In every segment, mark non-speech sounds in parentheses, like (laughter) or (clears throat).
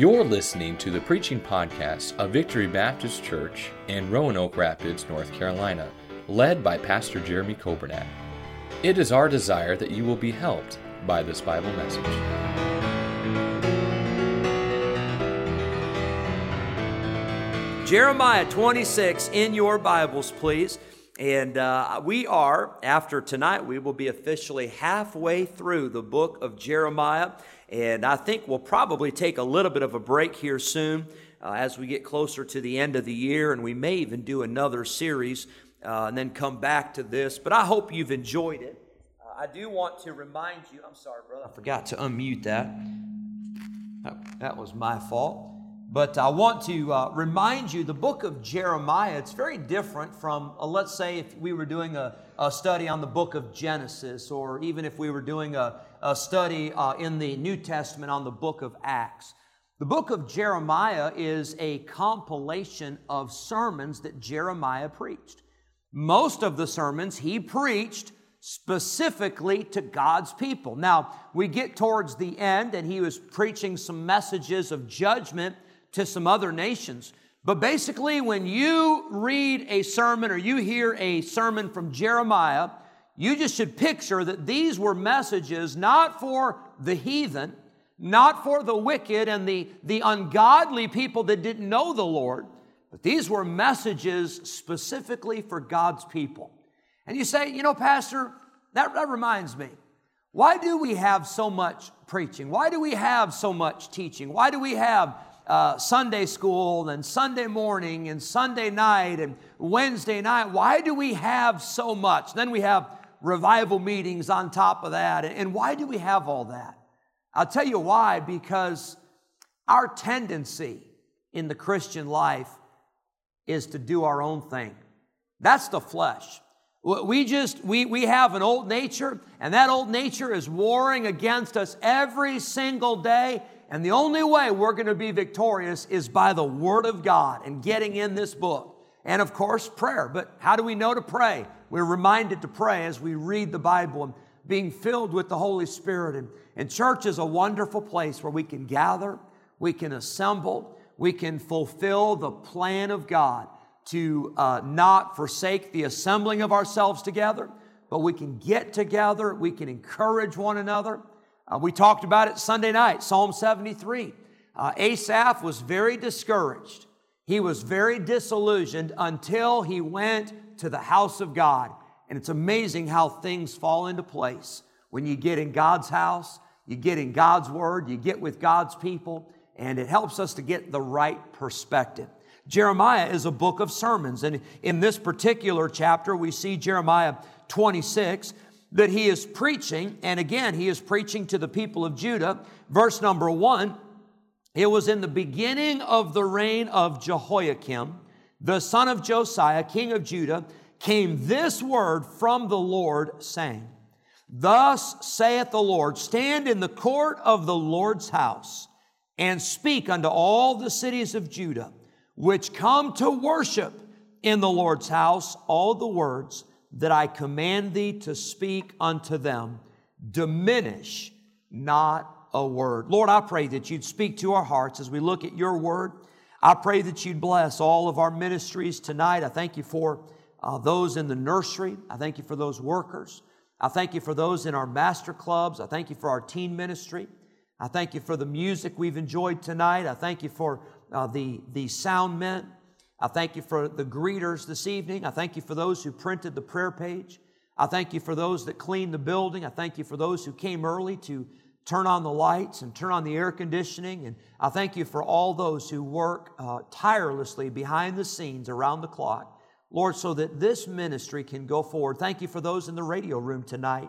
You're listening to the preaching podcast of Victory Baptist Church in Roanoke Rapids, North Carolina, led by Pastor Jeremy Coburnack. It is our desire that you will be helped by this Bible message. Jeremiah 26 in your Bibles, please. And uh, we are, after tonight, we will be officially halfway through the book of Jeremiah. And I think we'll probably take a little bit of a break here soon uh, as we get closer to the end of the year. And we may even do another series uh, and then come back to this. But I hope you've enjoyed it. Uh, I do want to remind you, I'm sorry, brother, I forgot to unmute that. That, that was my fault. But I want to uh, remind you the book of Jeremiah, it's very different from, uh, let's say, if we were doing a, a, study on the book of Genesis, or even if we were doing a, a study uh, in the New Testament on the book of Acts. The book of Jeremiah is a compilation of sermons that Jeremiah preached. Most of the sermons he preached specifically to God's people. Now, we get towards the end, and he was preaching some messages of judgment to some other nations. But basically, when you read a sermon or you hear a sermon from Jeremiah, you just should picture that these were messages not for the heathen, not for the wicked and the, the ungodly people that didn't know the Lord, but these were messages specifically for God's people. And you say, you know, Pastor, that, that reminds me. Why do we have so much preaching? Why do we have so much teaching? Why do we have uh, Sunday school and Sunday morning and Sunday night and Wednesday night. Why do we have so much? Then we have revival meetings on top of that. And why do we have all that? I'll tell you why, because our tendency in the Christian life is to do our own thing. That's the flesh. We just, we, we have an old nature, and that old nature is warring against us every single day. And the only way we're going to be victorious is by the Word of God and getting in this book. And of course, prayer. But how do we know to pray? We're reminded to pray as we read the Bible and being filled with the Holy Spirit. And, and church is a wonderful place where we can gather, we can assemble, we can fulfill the plan of God to uh, not forsake the assembling of ourselves together, but we can get together, we can encourage one another. Uh, we talked about it Sunday night, Psalm 73. Uh, Asaph was very discouraged. He was very disillusioned until he went to the house of God. And it's amazing how things fall into place. When you get in God's house, you get in God's word, you get with God's people, and it helps us to get the right perspective. Jeremiah is a book of sermons. And in this particular chapter, we see Jeremiah 26 that he is preaching, and again, he is preaching to the people of Judah. Verse number one it was in the beginning of the reign of Jehoiakim, the son of Josiah, king of Judah, came this word from the Lord, saying, Thus saith the Lord, stand in the court of the Lord's house and speak unto all the cities of Judah, which come to worship in the Lord's house, all the words that I command thee to speak unto them, diminish not a word. Lord, I pray that you'd speak to our hearts as we look at your word. I pray that you'd bless all of our ministries tonight. I thank you for uh, those in the nursery. I thank you for those workers. I thank you for those in our master clubs. I thank you for our teen ministry. I thank you for the music we've enjoyed tonight. I thank you for uh, the, the sound men. I thank you for the greeters this evening. I thank you for those who printed the prayer page. I thank you for those that cleaned the building. I thank you for those who came early to turn on the lights and turn on the air conditioning. And I thank you for all those who work uh, tirelessly behind the scenes around the clock. Lord, so that this ministry can go forward. Thank you for those in the radio room tonight.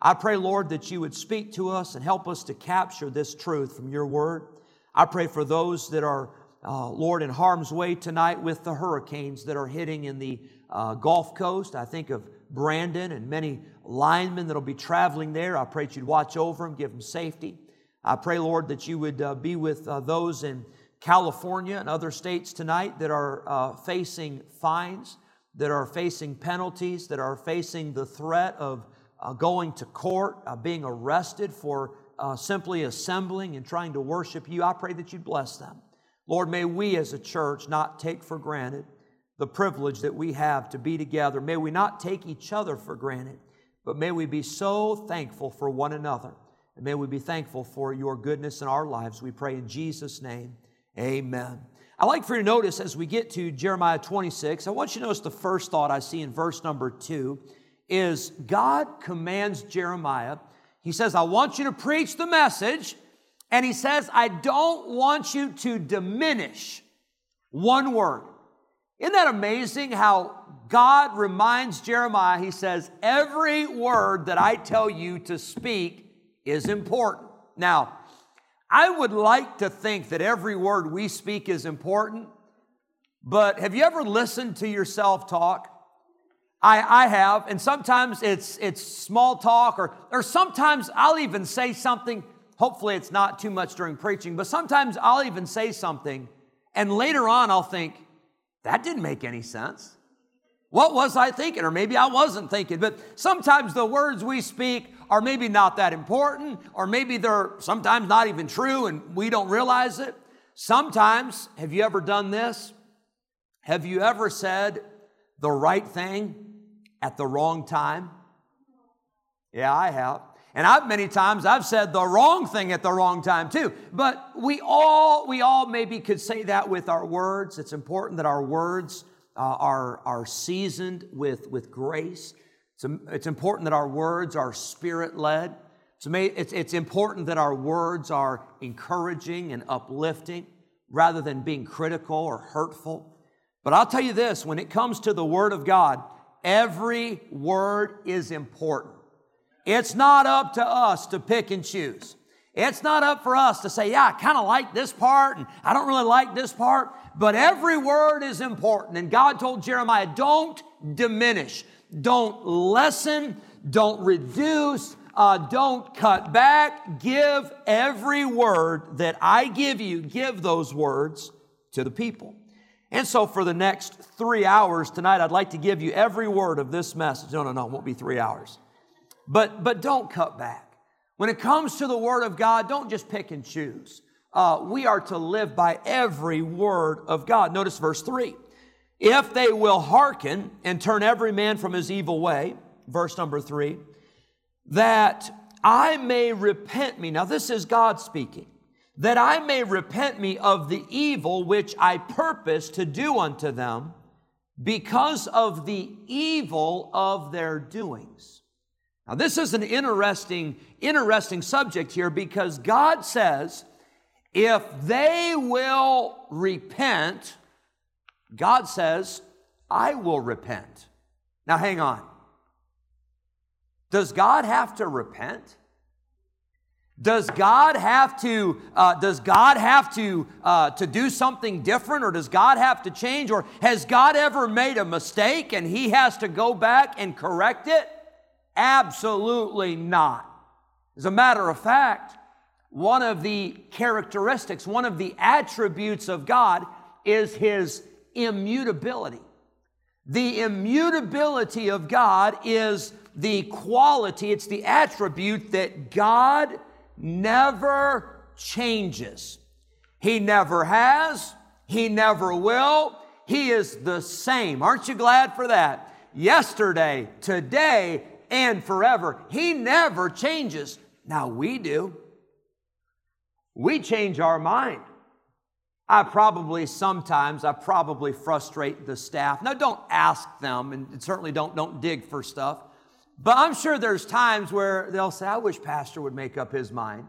I pray, Lord, that you would speak to us and help us to capture this truth from your word. I pray for those that are uh, Lord, in harm's way tonight with the hurricanes that are hitting in the uh, Gulf Coast. I think of Brandon and many linemen that'll be traveling there. I pray that you'd watch over them, give them safety. I pray, Lord, that you would uh, be with uh, those in California and other states tonight that are uh, facing fines, that are facing penalties, that are facing the threat of uh, going to court, being arrested for simply assembling and trying to worship you, I pray that you'd bless them. Lord, may we as a church not take for granted the privilege that we have to be together. May we not take each other for granted, but may we be so thankful for one another. And may we be thankful for your goodness in our lives. We pray in Jesus' name. Amen. I'd like for you to notice as we get to Jeremiah 26, I want you to notice the first thought I see in verse number two is God commands Jeremiah. He says, I want you to preach the message. And he says, I don't want you to diminish one word. Isn't that amazing how God reminds Jeremiah? He says, Every word that I tell you to speak is important. Now, I would like to think that every word we speak is important, but have you ever listened to yourself talk? I, I have, and sometimes it's, it's small talk, or, or sometimes I'll even say something. Hopefully, it's not too much during preaching, but sometimes I'll even say something, and later on I'll think, that didn't make any sense. What was I thinking? Or maybe I wasn't thinking. But sometimes the words we speak are maybe not that important, or maybe they're sometimes not even true and we don't realize it. Sometimes, have you ever done this? Have you ever said the right thing at the wrong time? Yeah, I have. And I've many times I've said the wrong thing at the wrong time too. But we all we all maybe could say that with our words. It's important that our words uh, are are seasoned with with grace. It's, it's important that our words are spirit led. It's, it's important that our words are encouraging and uplifting rather than being critical or hurtful. But I'll tell you this when it comes to the Word of God, Every word is important. It's not up to us to pick and choose. It's not up for us to say, yeah, I kind of like this part and I don't really like this part, but every word is important. And God told Jeremiah, don't diminish, don't lessen, don't reduce, uh, don't cut back. Give every word that I give you, give those words to the people. And so, for the next three hours tonight, I'd like to give you every word of this message. No, no, no, it won't be three hours. But, but don't cut back. When it comes to the Word of God, don't just pick and choose. Uh, we are to live by every word of God. Notice verse 3. If they will hearken and turn every man from his evil way, verse number 3, that I may repent me. Now, this is God speaking that I may repent me of the evil which I purpose to do unto them because of the evil of their doings. Now, this is an interesting, interesting subject here because God says, if they will repent, God says, I will repent. Now, hang on. Does God have to repent? Does God have to, uh, does God have to, uh, to do something different or does God have to change or has God ever made a mistake and he has to go back and correct it? Absolutely not. As a matter of fact, one of the characteristics, one of the attributes of God is his immutability. The immutability of God is the quality, it's the attribute that God never changes. He never has, He never will. He is the same. Aren't you glad for that? Yesterday, today, and forever. He never changes. Now we do. We change our mind. I probably sometimes I probably frustrate the staff. Now don't ask them and certainly don't don't dig for stuff. But I'm sure there's times where they'll say, I wish Pastor would make up his mind.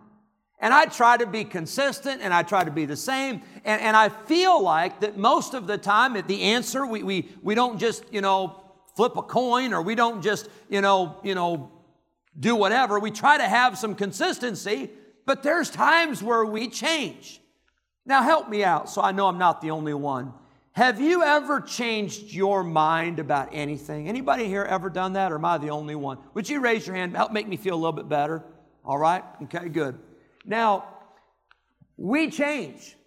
And I try to be consistent and I try to be the same. And, and I feel like that most of the time, the answer, we, we, we don't just, you know, flip a coin or we don't just, you know, you know, do whatever. We try to have some consistency, but there's times where we change. Now help me out so I know I'm not the only one. Have you ever changed your mind about anything? Anybody here ever done that, or am I the only one? Would you raise your hand? Help make me feel a little bit better. All right? Okay, good. Now, we change.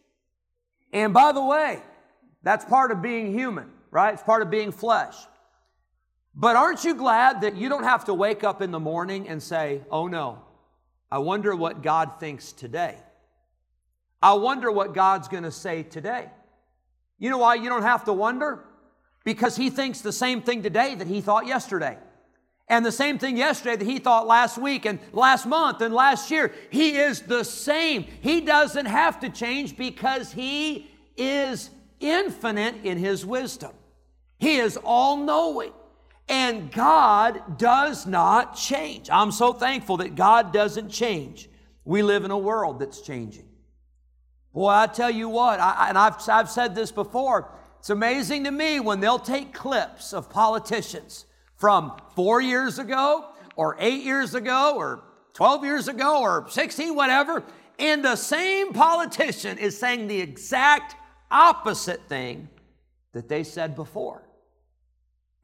And by the way, that's part of being human, right? It's part of being flesh. But aren't you glad that you don't have to wake up in the morning and say, oh no, I wonder what God thinks today. I wonder what God's going to say today. You know why you don't have to wonder? Because He thinks the same thing today that He thought yesterday. And the same thing yesterday that He thought last week and last month and last year. He is the same. He doesn't have to change because He is infinite in His wisdom. He is all knowing. And God does not change. I'm so thankful that God doesn't change. We live in a world that's changing. Boy, I tell you what, I, and I've, I've said this before, it's amazing to me when they'll take clips of politicians from four years ago, or eight years ago, or 12 years ago, or 16, whatever, and the same politician is saying the exact opposite thing that they said before.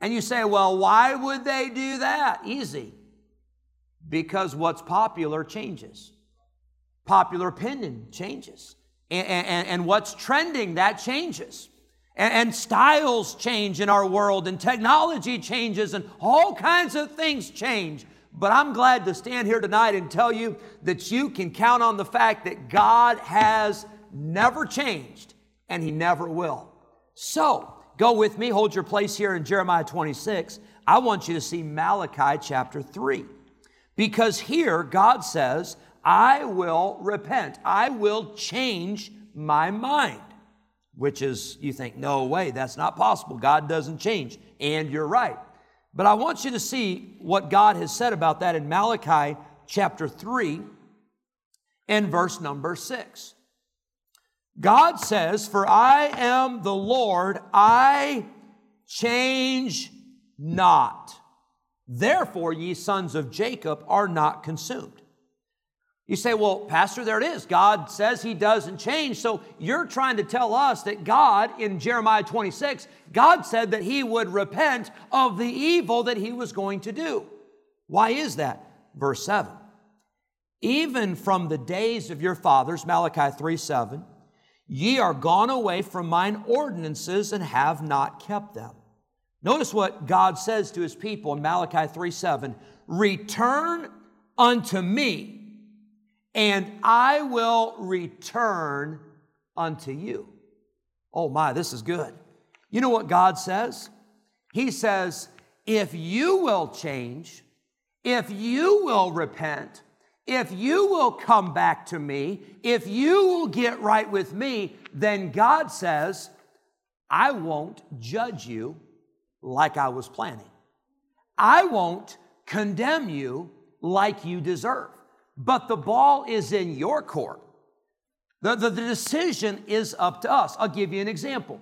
And you say, well, why would they do that? Easy. Because what's popular changes, popular opinion changes. And, and, and what's trending, that changes. And, and styles change in our world, and technology changes, and all kinds of things change. But I'm glad to stand here tonight and tell you that you can count on the fact that God has never changed and He never will. So, Go with me, hold your place here in Jeremiah 26. I want you to see Malachi chapter 3. Because here God says, I will repent, I will change my mind. Which is, you think, no way, that's not possible. God doesn't change. And you're right. But I want you to see what God has said about that in Malachi chapter 3 and verse number 6. God says, For I am the Lord, I change not. Therefore, ye sons of Jacob are not consumed. You say, well, Pastor, there it is. God says he doesn't change. So you're trying to tell us that God, in Jeremiah 26, God said that he would repent of the evil that he was going to do. Why is that? Verse 7. Even from the days of your fathers, Malachi 3 7, Ye are gone away from mine ordinances and have not kept them. Notice what God says to his people in Malachi 3 7 Return unto me, and I will return unto you. Oh my, this is good. You know what God says? He says, if you will change, if you will repent, if you will come back to me, if you will get right with me, then God says, I won't judge you like I was planning. I won't condemn you like you deserve. But the ball is in your court. The, the, the, decision is up to us. I'll give you an example.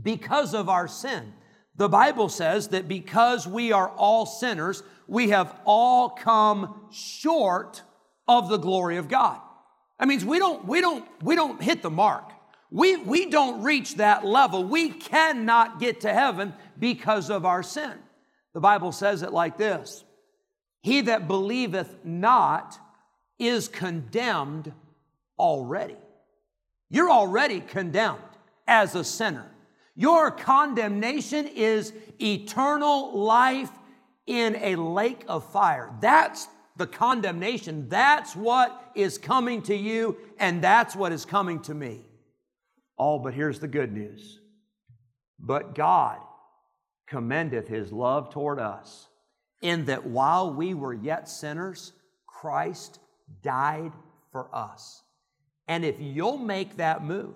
Because of our sin, the Bible says that because we are all sinners, we have all come short of the glory of God. That means we don't, we don't, we don't hit the mark. We, we don't reach that level. We cannot get to heaven because of our sin. The Bible says it like this He that believeth not is condemned already. You're already condemned as a sinner. Your condemnation is eternal life in a lake of fire. That's the condemnation. That's what is coming to you, and that's what is coming to me. Oh, but here's the good news. But God commendeth his love toward us, in that while we were yet sinners, Christ died for us. And if you'll make that move,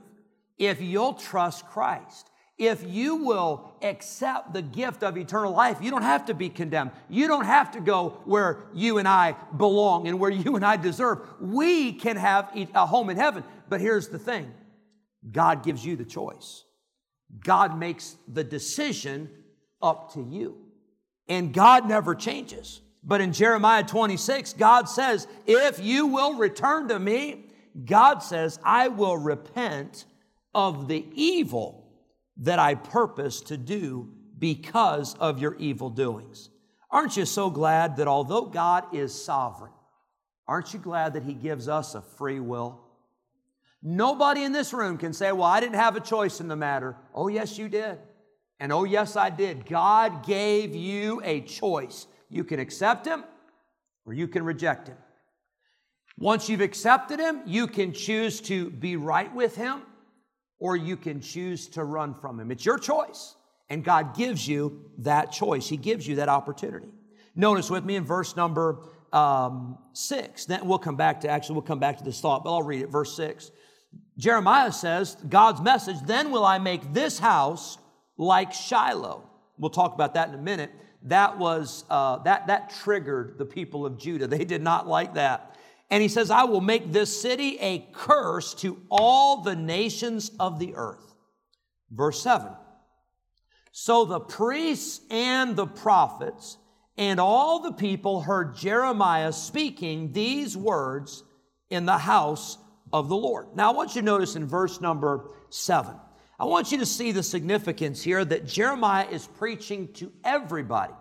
if you'll trust Christ, if you will accept the gift of eternal life, you don't have to be condemned. You don't have to go where you and I belong and where (laughs) you and I deserve. We can have a home in heaven. But here's the thing God gives you the choice, God makes the decision up to you. And God never changes. But in Jeremiah 26, God says, If you will return to me, God says, I will repent of the evil that I purpose to do because of your evil doings. Aren't you so glad that although God is sovereign, aren't you glad that He gives us a free will? Nobody in this room can say, Well, I didn't have a choice in the matter. Oh, yes, you did. And oh, yes, I did. God gave you a choice. You can accept Him or you can reject Him. Once you've accepted Him, you can choose to be right with Him or you can choose to run from Him. It's your choice. And God gives you that choice, He gives you that opportunity. Notice with me in verse number um, six. Then we'll come back to actually, we'll come back to this thought, but I'll read it. Verse six. Jeremiah says, God's message, then will I make this house like Shiloh. We'll talk about that in a minute. That was, uh, that, that triggered the people of Judah. They did not like that. And he says, I will make this city a curse to all the nations of the earth. Verse 7. So the priests and the prophets and all the people heard Jeremiah speaking these words in the house of the Lord. Now, I want you to notice in verse number seven, I want you to see the significance here that Jeremiah is preaching to everybody,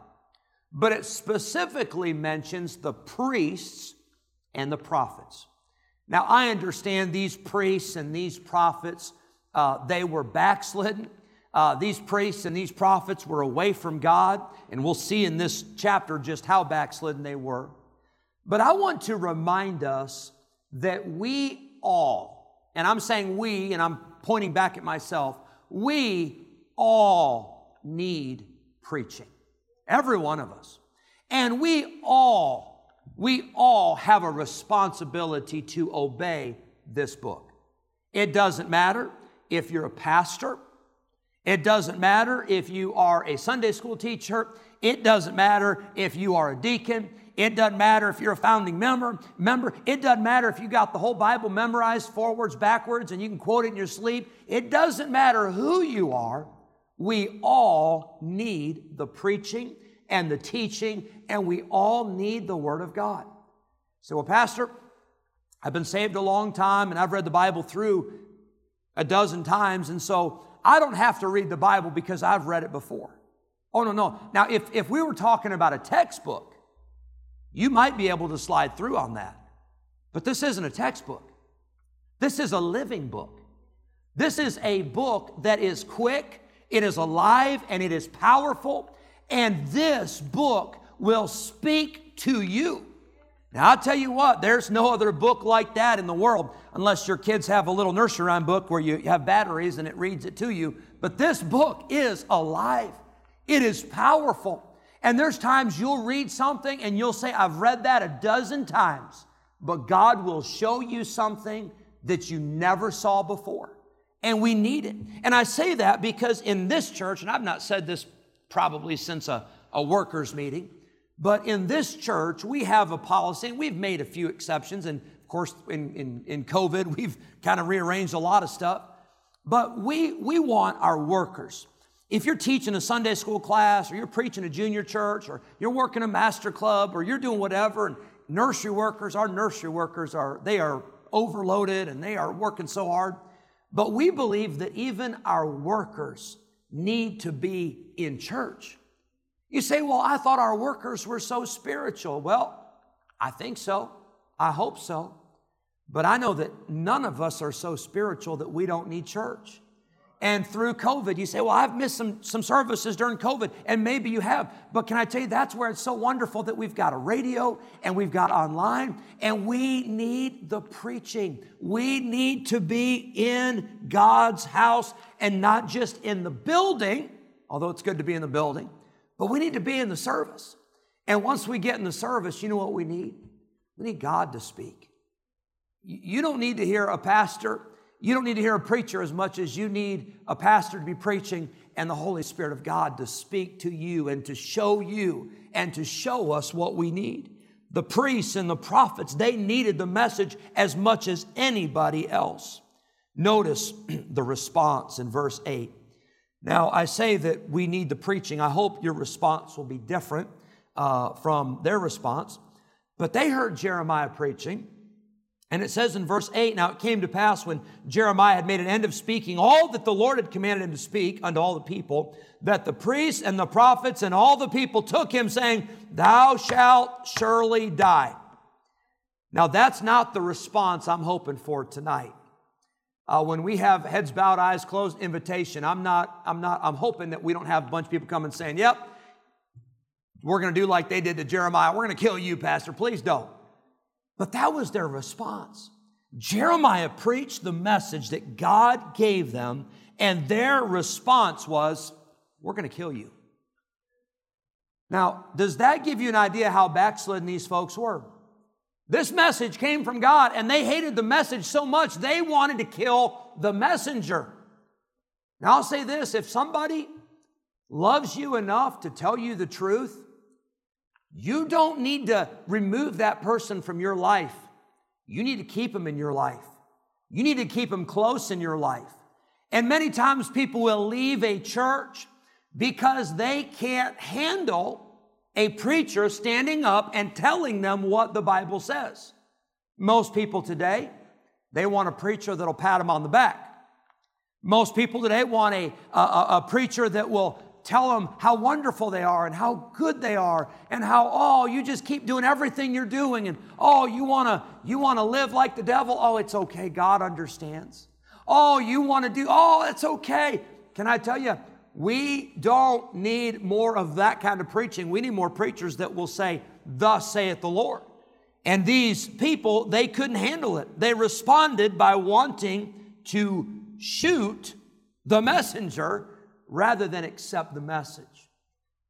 but it specifically mentions the priests and the prophets. Now, I understand these priests and these prophets, uh, they were backslidden. Uh, these priests and these prophets were away from God, and we'll see in this chapter just how backslidden they were. But I want to remind us that we all, and I'm saying we, and I'm pointing back at myself, we all need preaching. Every one of us. And we all, we all have a responsibility to obey this book. It doesn't matter if you're a pastor, it doesn't matter if you are a Sunday school teacher. It doesn't matter if you are a deacon. It doesn't matter if you're a founding member. Member. It doesn't matter if you got the whole Bible memorized forwards, backwards, and you can quote it in your sleep. It doesn't matter who you are. We all need the preaching and the teaching, and we all need the Word of God. So, well, Pastor, I've been saved a long time, and I've read the Bible through a dozen times, and so I don't have to read the Bible because I've read it before. Oh, no, no. Now, if, if we were talking about a textbook, you might be able to slide through on that. But this isn't a textbook, this is a living book. This is a book that is quick, it is alive, and it is powerful. And this book will speak to you. Now, I'll tell you what, there's no other book like that in the world, unless your kids have a little nursery rhyme book where you have batteries and it reads it to you. But this book is alive, it is powerful. And there's times you'll read something and you'll say, I've read that a dozen times, but God will show you something that you never saw before. And we need it. And I say that because in this church, and I've not said this probably since a, a workers' meeting, but in this church, we have a policy, and we've made a few exceptions. And of course, in, in, in COVID, (laughs) we've kind of rearranged a lot of stuff. But we, we want our workers. If you're teaching a Sunday school class, or you're preaching a junior church, or you're working a master club, or you're doing whatever, and nursery workers, our nursery workers are, they are overloaded and they are working so hard. But we believe that even our workers need to be in church. You say, well, I thought our workers were so spiritual. Well, I think so. I hope so. But I know that none of us are so spiritual that we don't need church. And through COVID, you say, Well, I've missed some, some services during COVID. And maybe you have. But can I tell you, that's where it's so wonderful that we've got a radio and we've got online and we need the preaching. We need to be in God's house and not just in the building, although it's good to be in the building, but we need to be in the service. And once we get in the service, you know what we need? We need God to speak. You don't need to hear a pastor, you don't need to hear a preacher as much as you need a pastor to be preaching and the Holy Spirit of God to speak to you and to show you and to show us what we need. The priests and the prophets, they needed the message as much as anybody else. Notice (clears throat) the response in verse 8. Now, I say that we need the preaching. I hope your response will be different uh, from their response. But they heard Jeremiah preaching. And it says in verse 8 Now it came to pass when Jeremiah had made an end of speaking all that the Lord had commanded him to speak unto all the people, that the priests and the prophets and all the people took him, saying, Thou shalt surely die. Now that's not the response I'm hoping for tonight uh, when we have heads bowed, eyes closed invitation, I'm not, I'm not, I'm hoping that we don't have a bunch of people coming saying, yep, we're going to do like they did to Jeremiah. We're going to kill you, Pastor. Please don't. But that was their response. Jeremiah preached the message that God gave them, and their response was, We're going to kill you. Now, does that give you an idea how backslidden these folks were? This message came from God, and they hated the message so much they wanted to kill the messenger. Now, I'll say this if somebody loves you enough to tell you the truth, you don't need to remove that person from your life. You need to keep them in your life. You need to keep them close in your life. And many times people will leave a church because they can't handle a preacher standing up and telling them what the Bible says. Most people today, they want a preacher that'll pat them on the back. Most people today want a, a, a preacher that will tell them how wonderful they are and how good they are and how oh you just keep doing everything you're doing and oh you want to you want to live like the devil? Oh it's okay. God understands. Oh you want to do oh it's okay. Can i tell you we don't need more of that kind of preaching. We need more preachers that will say thus saith the lord. And these people they couldn't handle it. They responded by wanting to shoot the messenger rather than accept the message.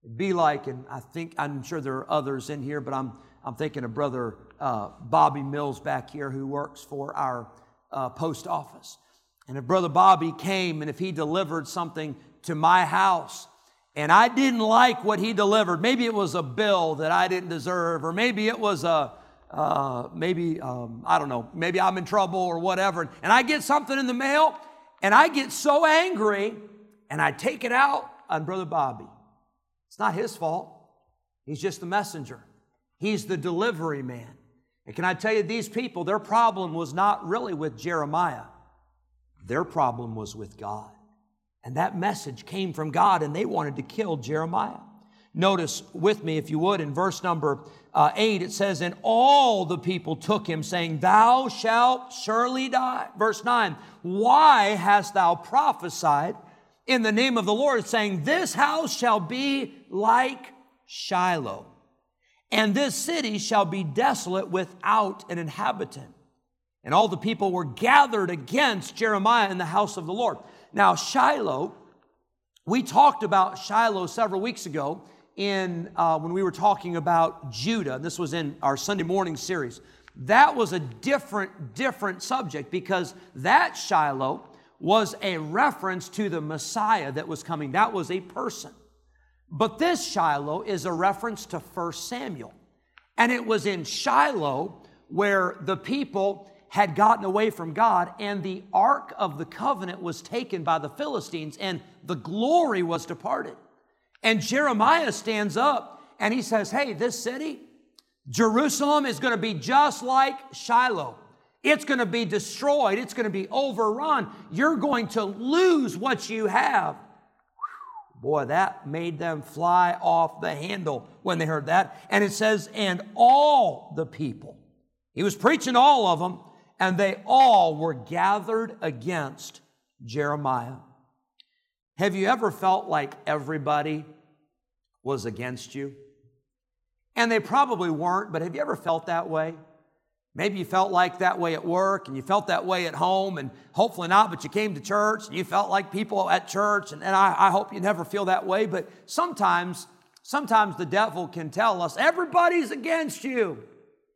It'd be like, and I think, I'm sure there are others in here, but I'm, I'm thinking of Brother uh, Bobby Mills back here who works for our uh, post office. And if Brother Bobby came and if he delivered something to my house, and I didn't like what he delivered, maybe it was a bill that I didn't deserve, or maybe it was a, uh, maybe, um, I don't know, maybe I'm in trouble or whatever, and I get something in the mail, and I get so angry and I take it out on Brother Bobby. It's not his fault. He's just the messenger. He's the delivery man. And can I tell you, these people, their problem was not really with Jeremiah, their problem was with God. And that message came from God, and they wanted to kill Jeremiah. Notice with me, if you would, in verse number uh, 8, it says, And all the people took him, saying, Thou shalt surely die. Verse 9, Why hast thou prophesied? In the name of the Lord, saying, This house shall be like Shiloh, and this city shall be desolate without an inhabitant. And all the people were gathered against Jeremiah in the house of the Lord. Now, Shiloh, we talked about Shiloh several weeks ago in uh, when we were talking about Judah. This was in our Sunday morning series. That was a different, different subject because that Shiloh was a reference to the Messiah that was coming. That was a person. But this Shiloh is a reference to 1 Samuel. And it was in Shiloh where the people had gotten away from God and the Ark of the Covenant was taken by the Philistines and the glory was departed. And Jeremiah stands up and he says, Hey, this city, Jerusalem, is going to be just like Shiloh. It's going to be destroyed. It's going to be overrun. You're going to lose what you have. Boy, that made them fly off the handle when they heard that. And it says, and all the people. He was preaching all of them, and they all were gathered against Jeremiah. Have you ever felt like everybody was against you? And they probably weren't, but have you ever felt that way? Maybe you felt like that way at work and you felt that way at home, and hopefully not, but you came to church and you felt like people at church, and, and I, I hope you never feel that way. But sometimes, sometimes the devil can tell us everybody's against you.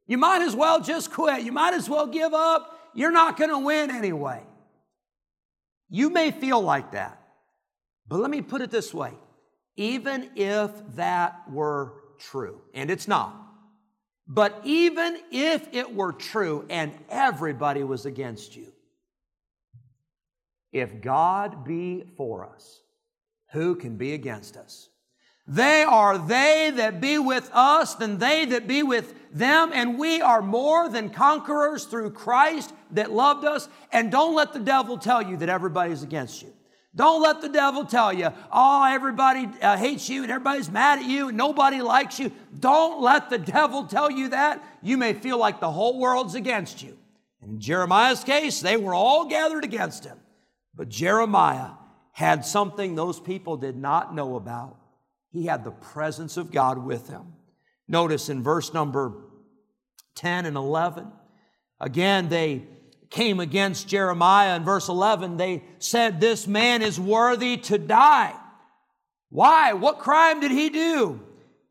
You might as well just quit. You might as well give up. You're not going to win anyway. You may feel like that, but let me put it this way even if that were true, and it's not, but even if it were true and everybody was against you, if God be for us, who can be against us? They are they that be with us than they that be with them, and we are more than conquerors through Christ that loved us. And don't let the devil tell you that everybody's against you. Don't let the devil tell you, oh, everybody uh, hates you and everybody's mad at you and nobody likes you. Don't let the devil tell you that. You may feel like the whole world's against you. In Jeremiah's case, they were all gathered against him. But Jeremiah had something those people did not know about. He had the presence of God with him. Notice in verse number 10 and 11. Again, they came against Jeremiah in verse 11. They said, This man is worthy to die. Why? What crime did he do?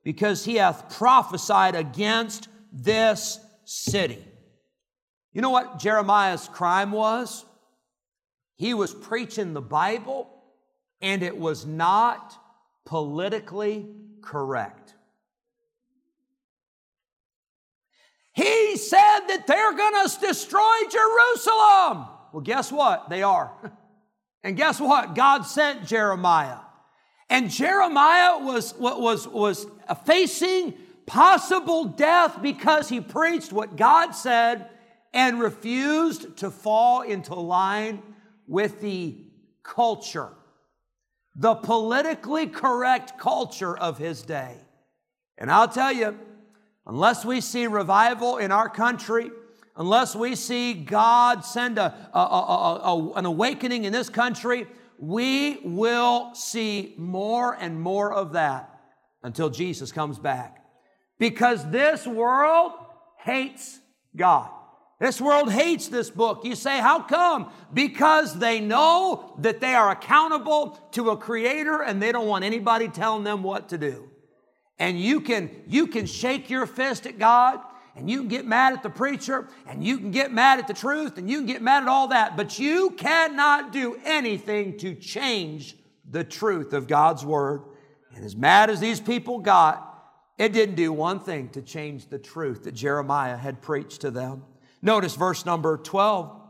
Because he hath prophesied against this city. You know what Jeremiah's crime was? He was preaching the Bible and it was not politically correct. He said that they're going to destroy Jerusalem. Well, guess what? They are. (laughs) And guess what? God sent Jeremiah. And Jeremiah was, was, was facing possible death because he preached what God said and refused to fall into line with the culture, the politically correct culture of his day. And I'll tell you, unless we see revival in our country, unless we see God send a, a, a, an awakening in this country, we will see more and more of that until Jesus comes back. Because this world hates God. This world hates this book. You say, how come? Because they know that they are accountable to a creator and they don't want anybody telling them what to do. And you can, you can shake your fist at God and you can get mad at the preacher and you can get mad at the truth and you can get mad at all that, but you cannot do anything to change the truth of God's word. And as mad as these people got, it didn't do one thing to change the truth that Jeremiah had preached to them. Notice verse number 12.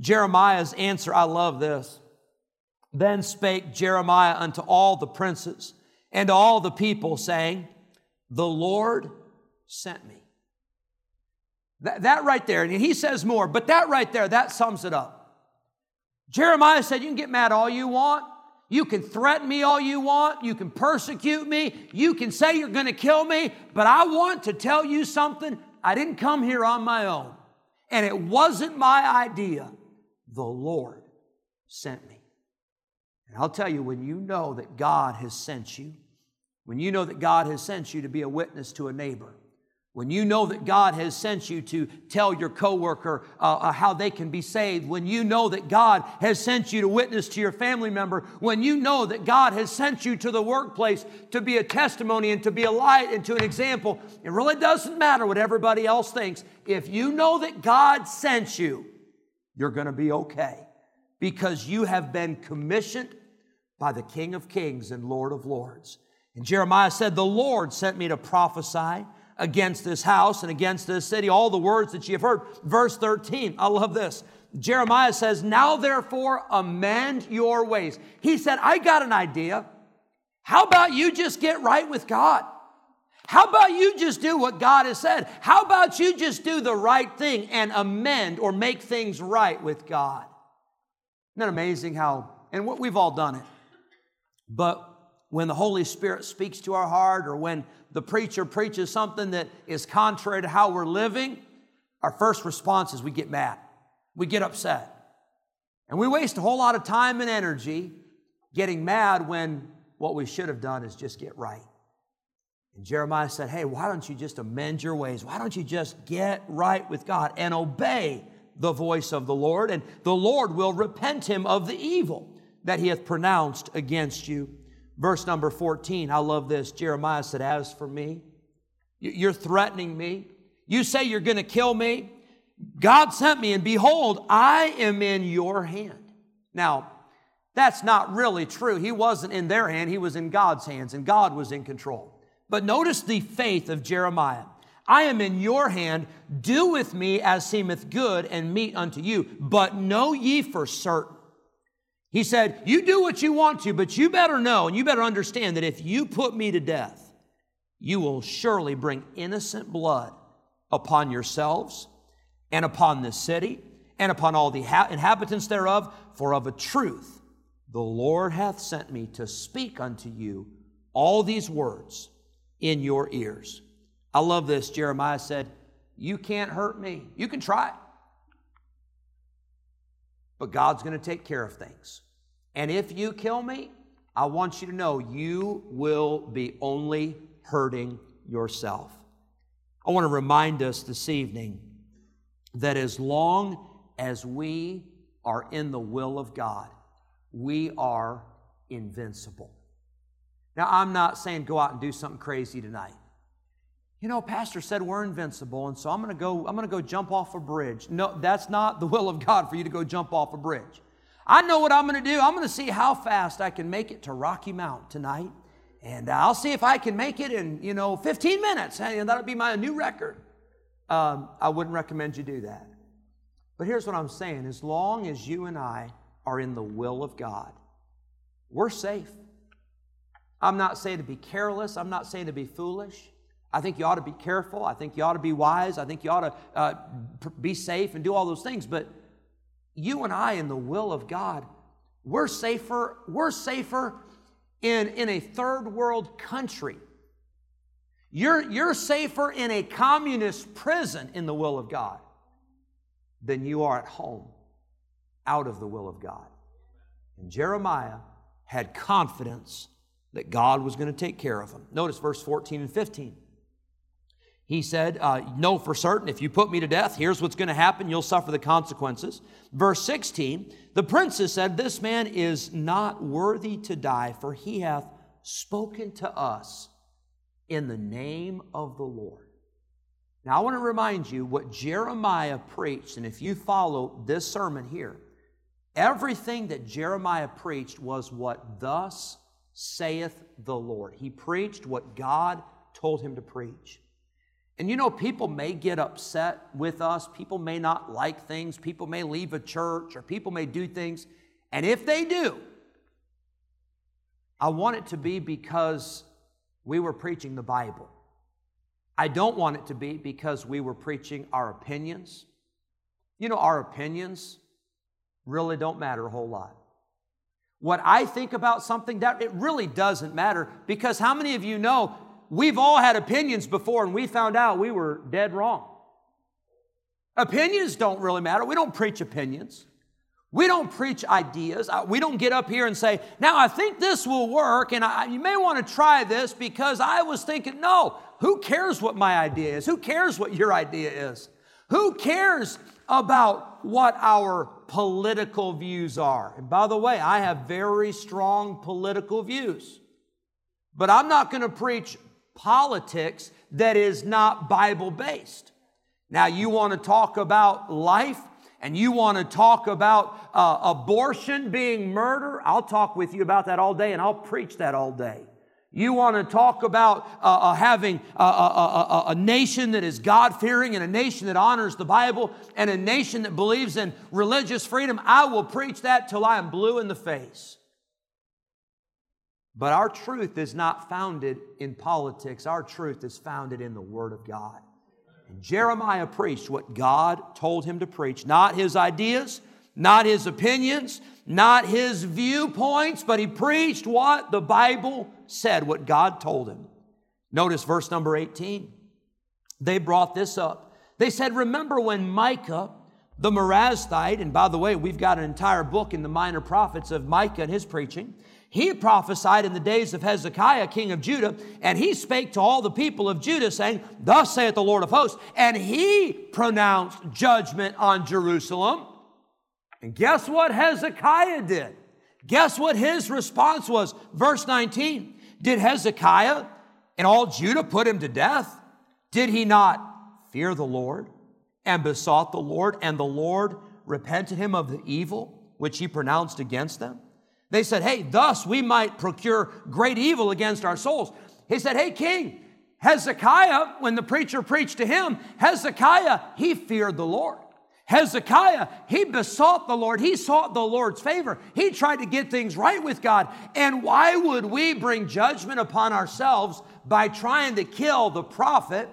Jeremiah's answer, I love this. Then spake Jeremiah unto all the princes and all the people, saying, The Lord sent me. That, that right there, and he says more, but that right there, that sums it up. Jeremiah said, You can get mad all you want. You can threaten me all you want. You can persecute me. You can say you're going to kill me. But I want to tell you something. I didn't come here on my own. And it wasn't my idea. The Lord sent me. And I'll tell you, when you know that God has sent you, when you know that God has sent you to be a witness to a neighbor, when you know that God has sent you to tell your coworker uh, uh, how they can be saved, when you know that God has sent you to witness to your family member, when you know that God has sent you to the workplace to be a testimony and to be a light and to an example, it really doesn't matter what everybody else thinks. If you know that God sent you, you're going to be okay because you have been commissioned by the King of Kings and Lord of Lords. And Jeremiah said, The Lord sent me to prophesy against this house and against this city, all the words that you have heard. Verse 13, I love this. Jeremiah says, Now therefore amend your ways. He said, I got an idea. How about you just get right with God? How about you just do what God has said? How about you just do the right thing and amend or make things right with God? Isn't that amazing how, and we've all done it. But when the Holy Spirit speaks to our heart or when the preacher preaches something that is contrary to how we're living, our first response is we get mad, we get upset. And we waste a whole lot of time and energy getting mad when what we should have done is just get right. And Jeremiah said, Hey, why don't you just amend your ways? Why don't you just get right with God and obey the voice of the Lord? And the Lord will repent him of the evil that he hath pronounced against you. Verse number 14, I love this. Jeremiah said, As for me, you're threatening me. You say you're going to kill me. God sent me, and behold, I am in your hand. Now, that's not really true. He wasn't in their hand, he was in God's hands, and God was in control. But notice the faith of Jeremiah. I am in your hand. Do with me as seemeth good and meet unto you. But know ye for certain he said, You do what you want to, but you better know and you better understand that if you put me to death, you will surely bring innocent blood upon yourselves and upon this city and upon all the inhabitants thereof. For of a truth, the Lord hath sent me to speak unto you all these words in your ears. I love this. Jeremiah said, You can't hurt me. You can try but God's going to take care of things. And if you kill me, I want you to know you will be only hurting yourself. I want to remind us this evening that as long as we are in the will of God, we are invincible. Now, I'm not saying go out and do something crazy tonight. You know, pastor said we're invincible, and so I'm going to go I'm going to go jump off a bridge. No, that's not the will of God for you to go jump off a bridge. I know what I'm going to do. I'm going to see how fast I can make it to Rocky Mount tonight. And I'll see if I can make it in, you know, 15 minutes. And that'll be my new record. Um, I wouldn't recommend you do that. But here's what I'm saying as long as you and I are in the will of God, we're safe. I'm not saying to be careless, I'm not saying to be foolish. I think you ought to be careful. I think you ought to be wise. I think you ought to uh, be safe and do all those things. But you and I, in the will of God, we're safer. We're safer in, in a third world country. You're, you're safer in a communist prison in the will of God than you are at home out of the will of God. And Jeremiah had confidence that God was going to take care of him. Notice verse 14 and 15. He said, uh, Know for certain, if you put me to death, here's what's going to happen. You'll suffer the consequences. Verse 16, the princess said, This man is not worthy to die, for he hath spoken to us in the name of the Lord. Now, I want to remind you what Jeremiah preached, and if you follow this sermon here, everything that Jeremiah preached was what thus saith the Lord. He preached what God told him to preach. And you know, people may get upset with us. People may not like things. People may leave a church or people may do things. And if they do, I want it to be because we were preaching the Bible. I don't want it to be because we were preaching our opinions. You know, our opinions really don't matter a whole lot. What I think about something, that it really doesn't matter because how many of you know we've all had opinions before and we found out we were dead wrong. Opinions don't really matter. We don't preach opinions. We don't preach ideas. We don't get up here and say, now I think this will work and I, you may want to try this because I was thinking, no, who cares what my idea is? Who cares what your idea is? Who cares about what our political views are? And by the way, I have very strong political views. But I'm not going to preach politics that is not Bible based. Now, you want to talk about life and you want to talk about uh, abortion being murder, I'll talk with you about that all day and I'll preach that all day. You want to talk about uh, uh, having a, a, a, a, nation that is God fearing and a nation that honors the Bible and a nation that believes in religious freedom. I will preach that till I am blue in the face. But our truth is not founded in politics, our truth is founded in the Word of God. And Jeremiah preached what God told him to preach, not his ideas, not his opinions, not his viewpoints, but he preached what the Bible said, what God told him. Notice verse number 18. They brought this up. They said, Remember when Micah, the Morasthite, and by the way, we've got an entire book in the minor prophets of Micah and his preaching. He prophesied in the days of Hezekiah, king of Judah, and he spake to all the people of Judah, saying, Thus saith the Lord of hosts. And he pronounced judgment on Jerusalem. And guess what Hezekiah did? Guess what his response was? Verse 19 Did Hezekiah and all Judah put him to death? Did he not fear the Lord and besought the Lord, and the Lord repented him of the evil which he pronounced against them? They said, Hey, thus we might procure great evil against our souls. He said, Hey, king, Hezekiah, when the preacher preached to him, Hezekiah, he feared the Lord. Hezekiah, he besought the Lord. He sought the Lord's favor. He tried to get things right with God. And why would we bring judgment upon ourselves by trying to kill the prophet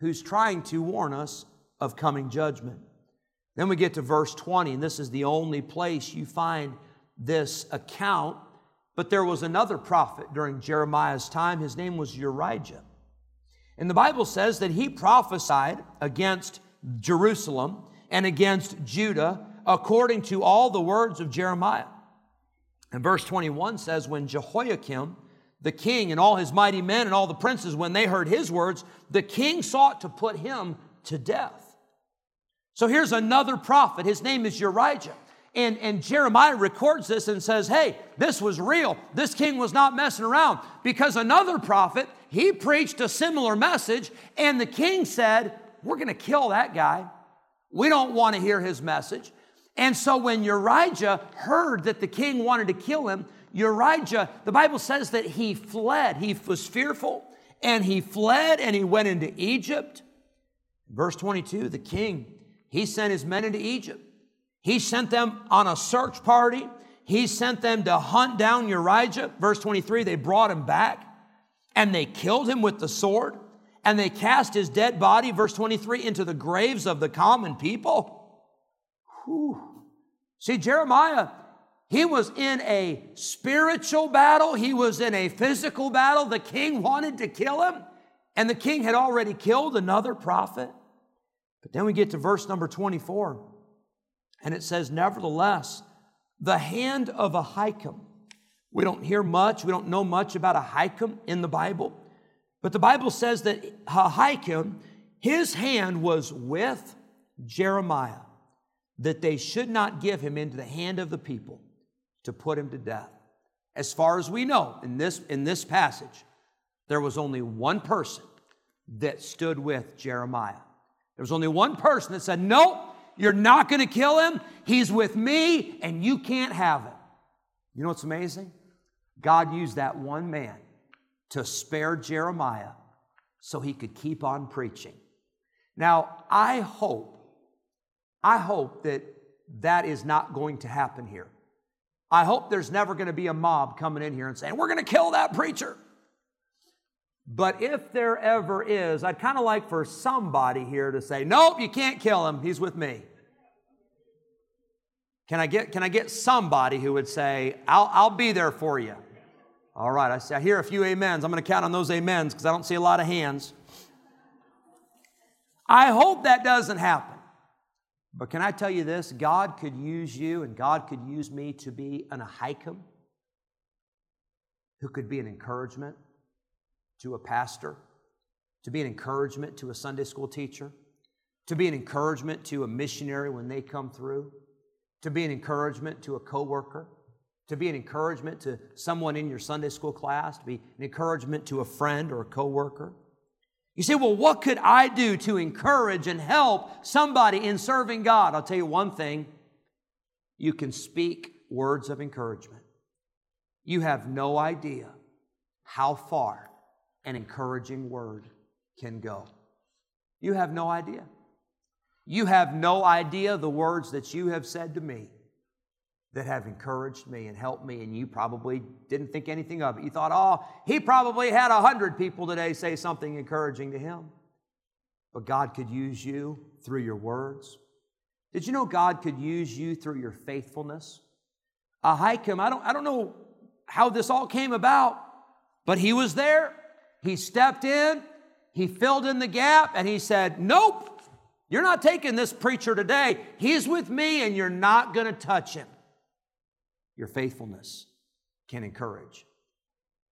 who's trying to warn us of coming judgment? Then we get to verse 20, and this is the only place you find this account, but there was another prophet during Jeremiah's time. His name was Urijah. And the Bible says that he prophesied against Jerusalem and against Judah according to all the words of Jeremiah. And verse 21 says, When Jehoiakim, the king and all his mighty men and all the princes, when they heard his words, the king sought to put him to death. So here's another prophet. His name is Urijah. And, and Jeremiah records this and says, hey, this was real. This king was not messing around. Because another prophet, he preached a similar message, and the king said, we're going to kill that guy. We don't want to hear his message. And so when Urijah heard that the king wanted to kill him, Urijah, the Bible says that he fled. He was fearful and he fled and he went into Egypt. Verse 22, the king, he sent his men into Egypt. He sent them on a search party. He sent them to hunt down Urijah. Verse 23, they brought him back and they killed him with the sword and they cast his dead body, verse 23, into the graves of the common people. Whew. See, Jeremiah, he was in a spiritual battle, he was in a physical battle. The king wanted to kill him, and the king had already killed another prophet. But then we get to verse number 24, and it says, Nevertheless, the hand of a Ahikam. We don't hear much, we don't know much about a Ahikam in the Bible, but the Bible says that Ahikam, his hand was with Jeremiah, that they should not give him into the hand of the people to put him to death. As far as we know in this, in this passage, there was only one person that stood with Jeremiah. There was only one person that said, Nope, you're not going to kill him. He's with me, and you can't have him. You know what's amazing? God used that one man to spare Jeremiah so he could keep on preaching. Now, I hope, I hope that that is not going to happen here. I hope there's never going to be a mob coming in here and saying, We're going to kill that preacher. But if there ever is, I'd kind of like for somebody here to say, Nope, you can't kill him. He's with me. Can I get, can I get somebody who would say, I'll, I'll be there for you? All right, I, see, I hear a few amens. I'm going to count on those amens because I don't see a lot of hands. I hope that doesn't happen. But can I tell you this? God could use you and God could use me to be an Ahikam who could be an encouragement to a pastor, to be an encouragement to a Sunday school teacher, to be an encouragement to a missionary when they come through, to be an encouragement to a coworker, to be an encouragement to someone in your Sunday school class, to be an encouragement to a friend or a coworker. You say, well, what could I do to encourage and help somebody in serving God? I'll tell you one thing you can speak words of encouragement. You have no idea how far an encouraging word can go. You have no idea. You have no idea the words that you have said to me that have encouraged me and helped me, and you probably didn't think anything of it. You thought, oh, he probably had a hundred people today say something encouraging to him. But God could use you through your words. Did you know God could use you through your faithfulness? Ahikam, I don't, I don't know how this all came about, but he was there. He stepped in, he filled in the gap, and he said, Nope, you're not taking this preacher today. He's with me, and you're not going to touch him your faithfulness can encourage.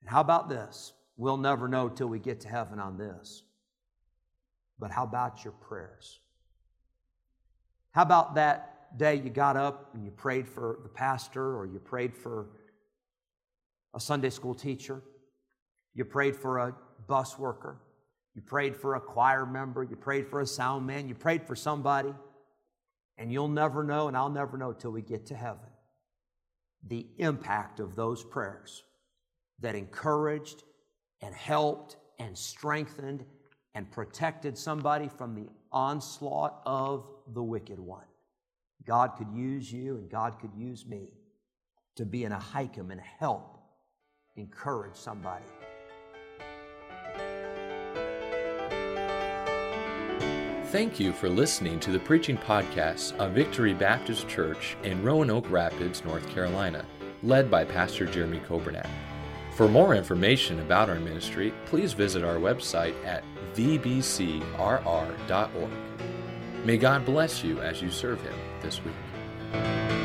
And how about this? We'll never know till we get to heaven on this. But how about your prayers? How about that day you got up and you prayed for the pastor or you prayed for a Sunday school teacher? You prayed for a bus worker? You prayed for a choir member? You prayed for a sound man? You prayed for somebody? And you'll never know, and I'll never know till we get to heaven the impact of those prayers that encouraged and helped and strengthened and protected somebody from the onslaught of the wicked one. God could use you and God could use me to be in Ahikam and help encourage somebody. Thank you for listening to the preaching podcast of Victory Baptist Church in Roanoke Rapids, North Carolina, led by Pastor Jeremy Coburnett. For more information about our ministry, please visit our website at vbcrr.org. May God bless you as you serve Him this week.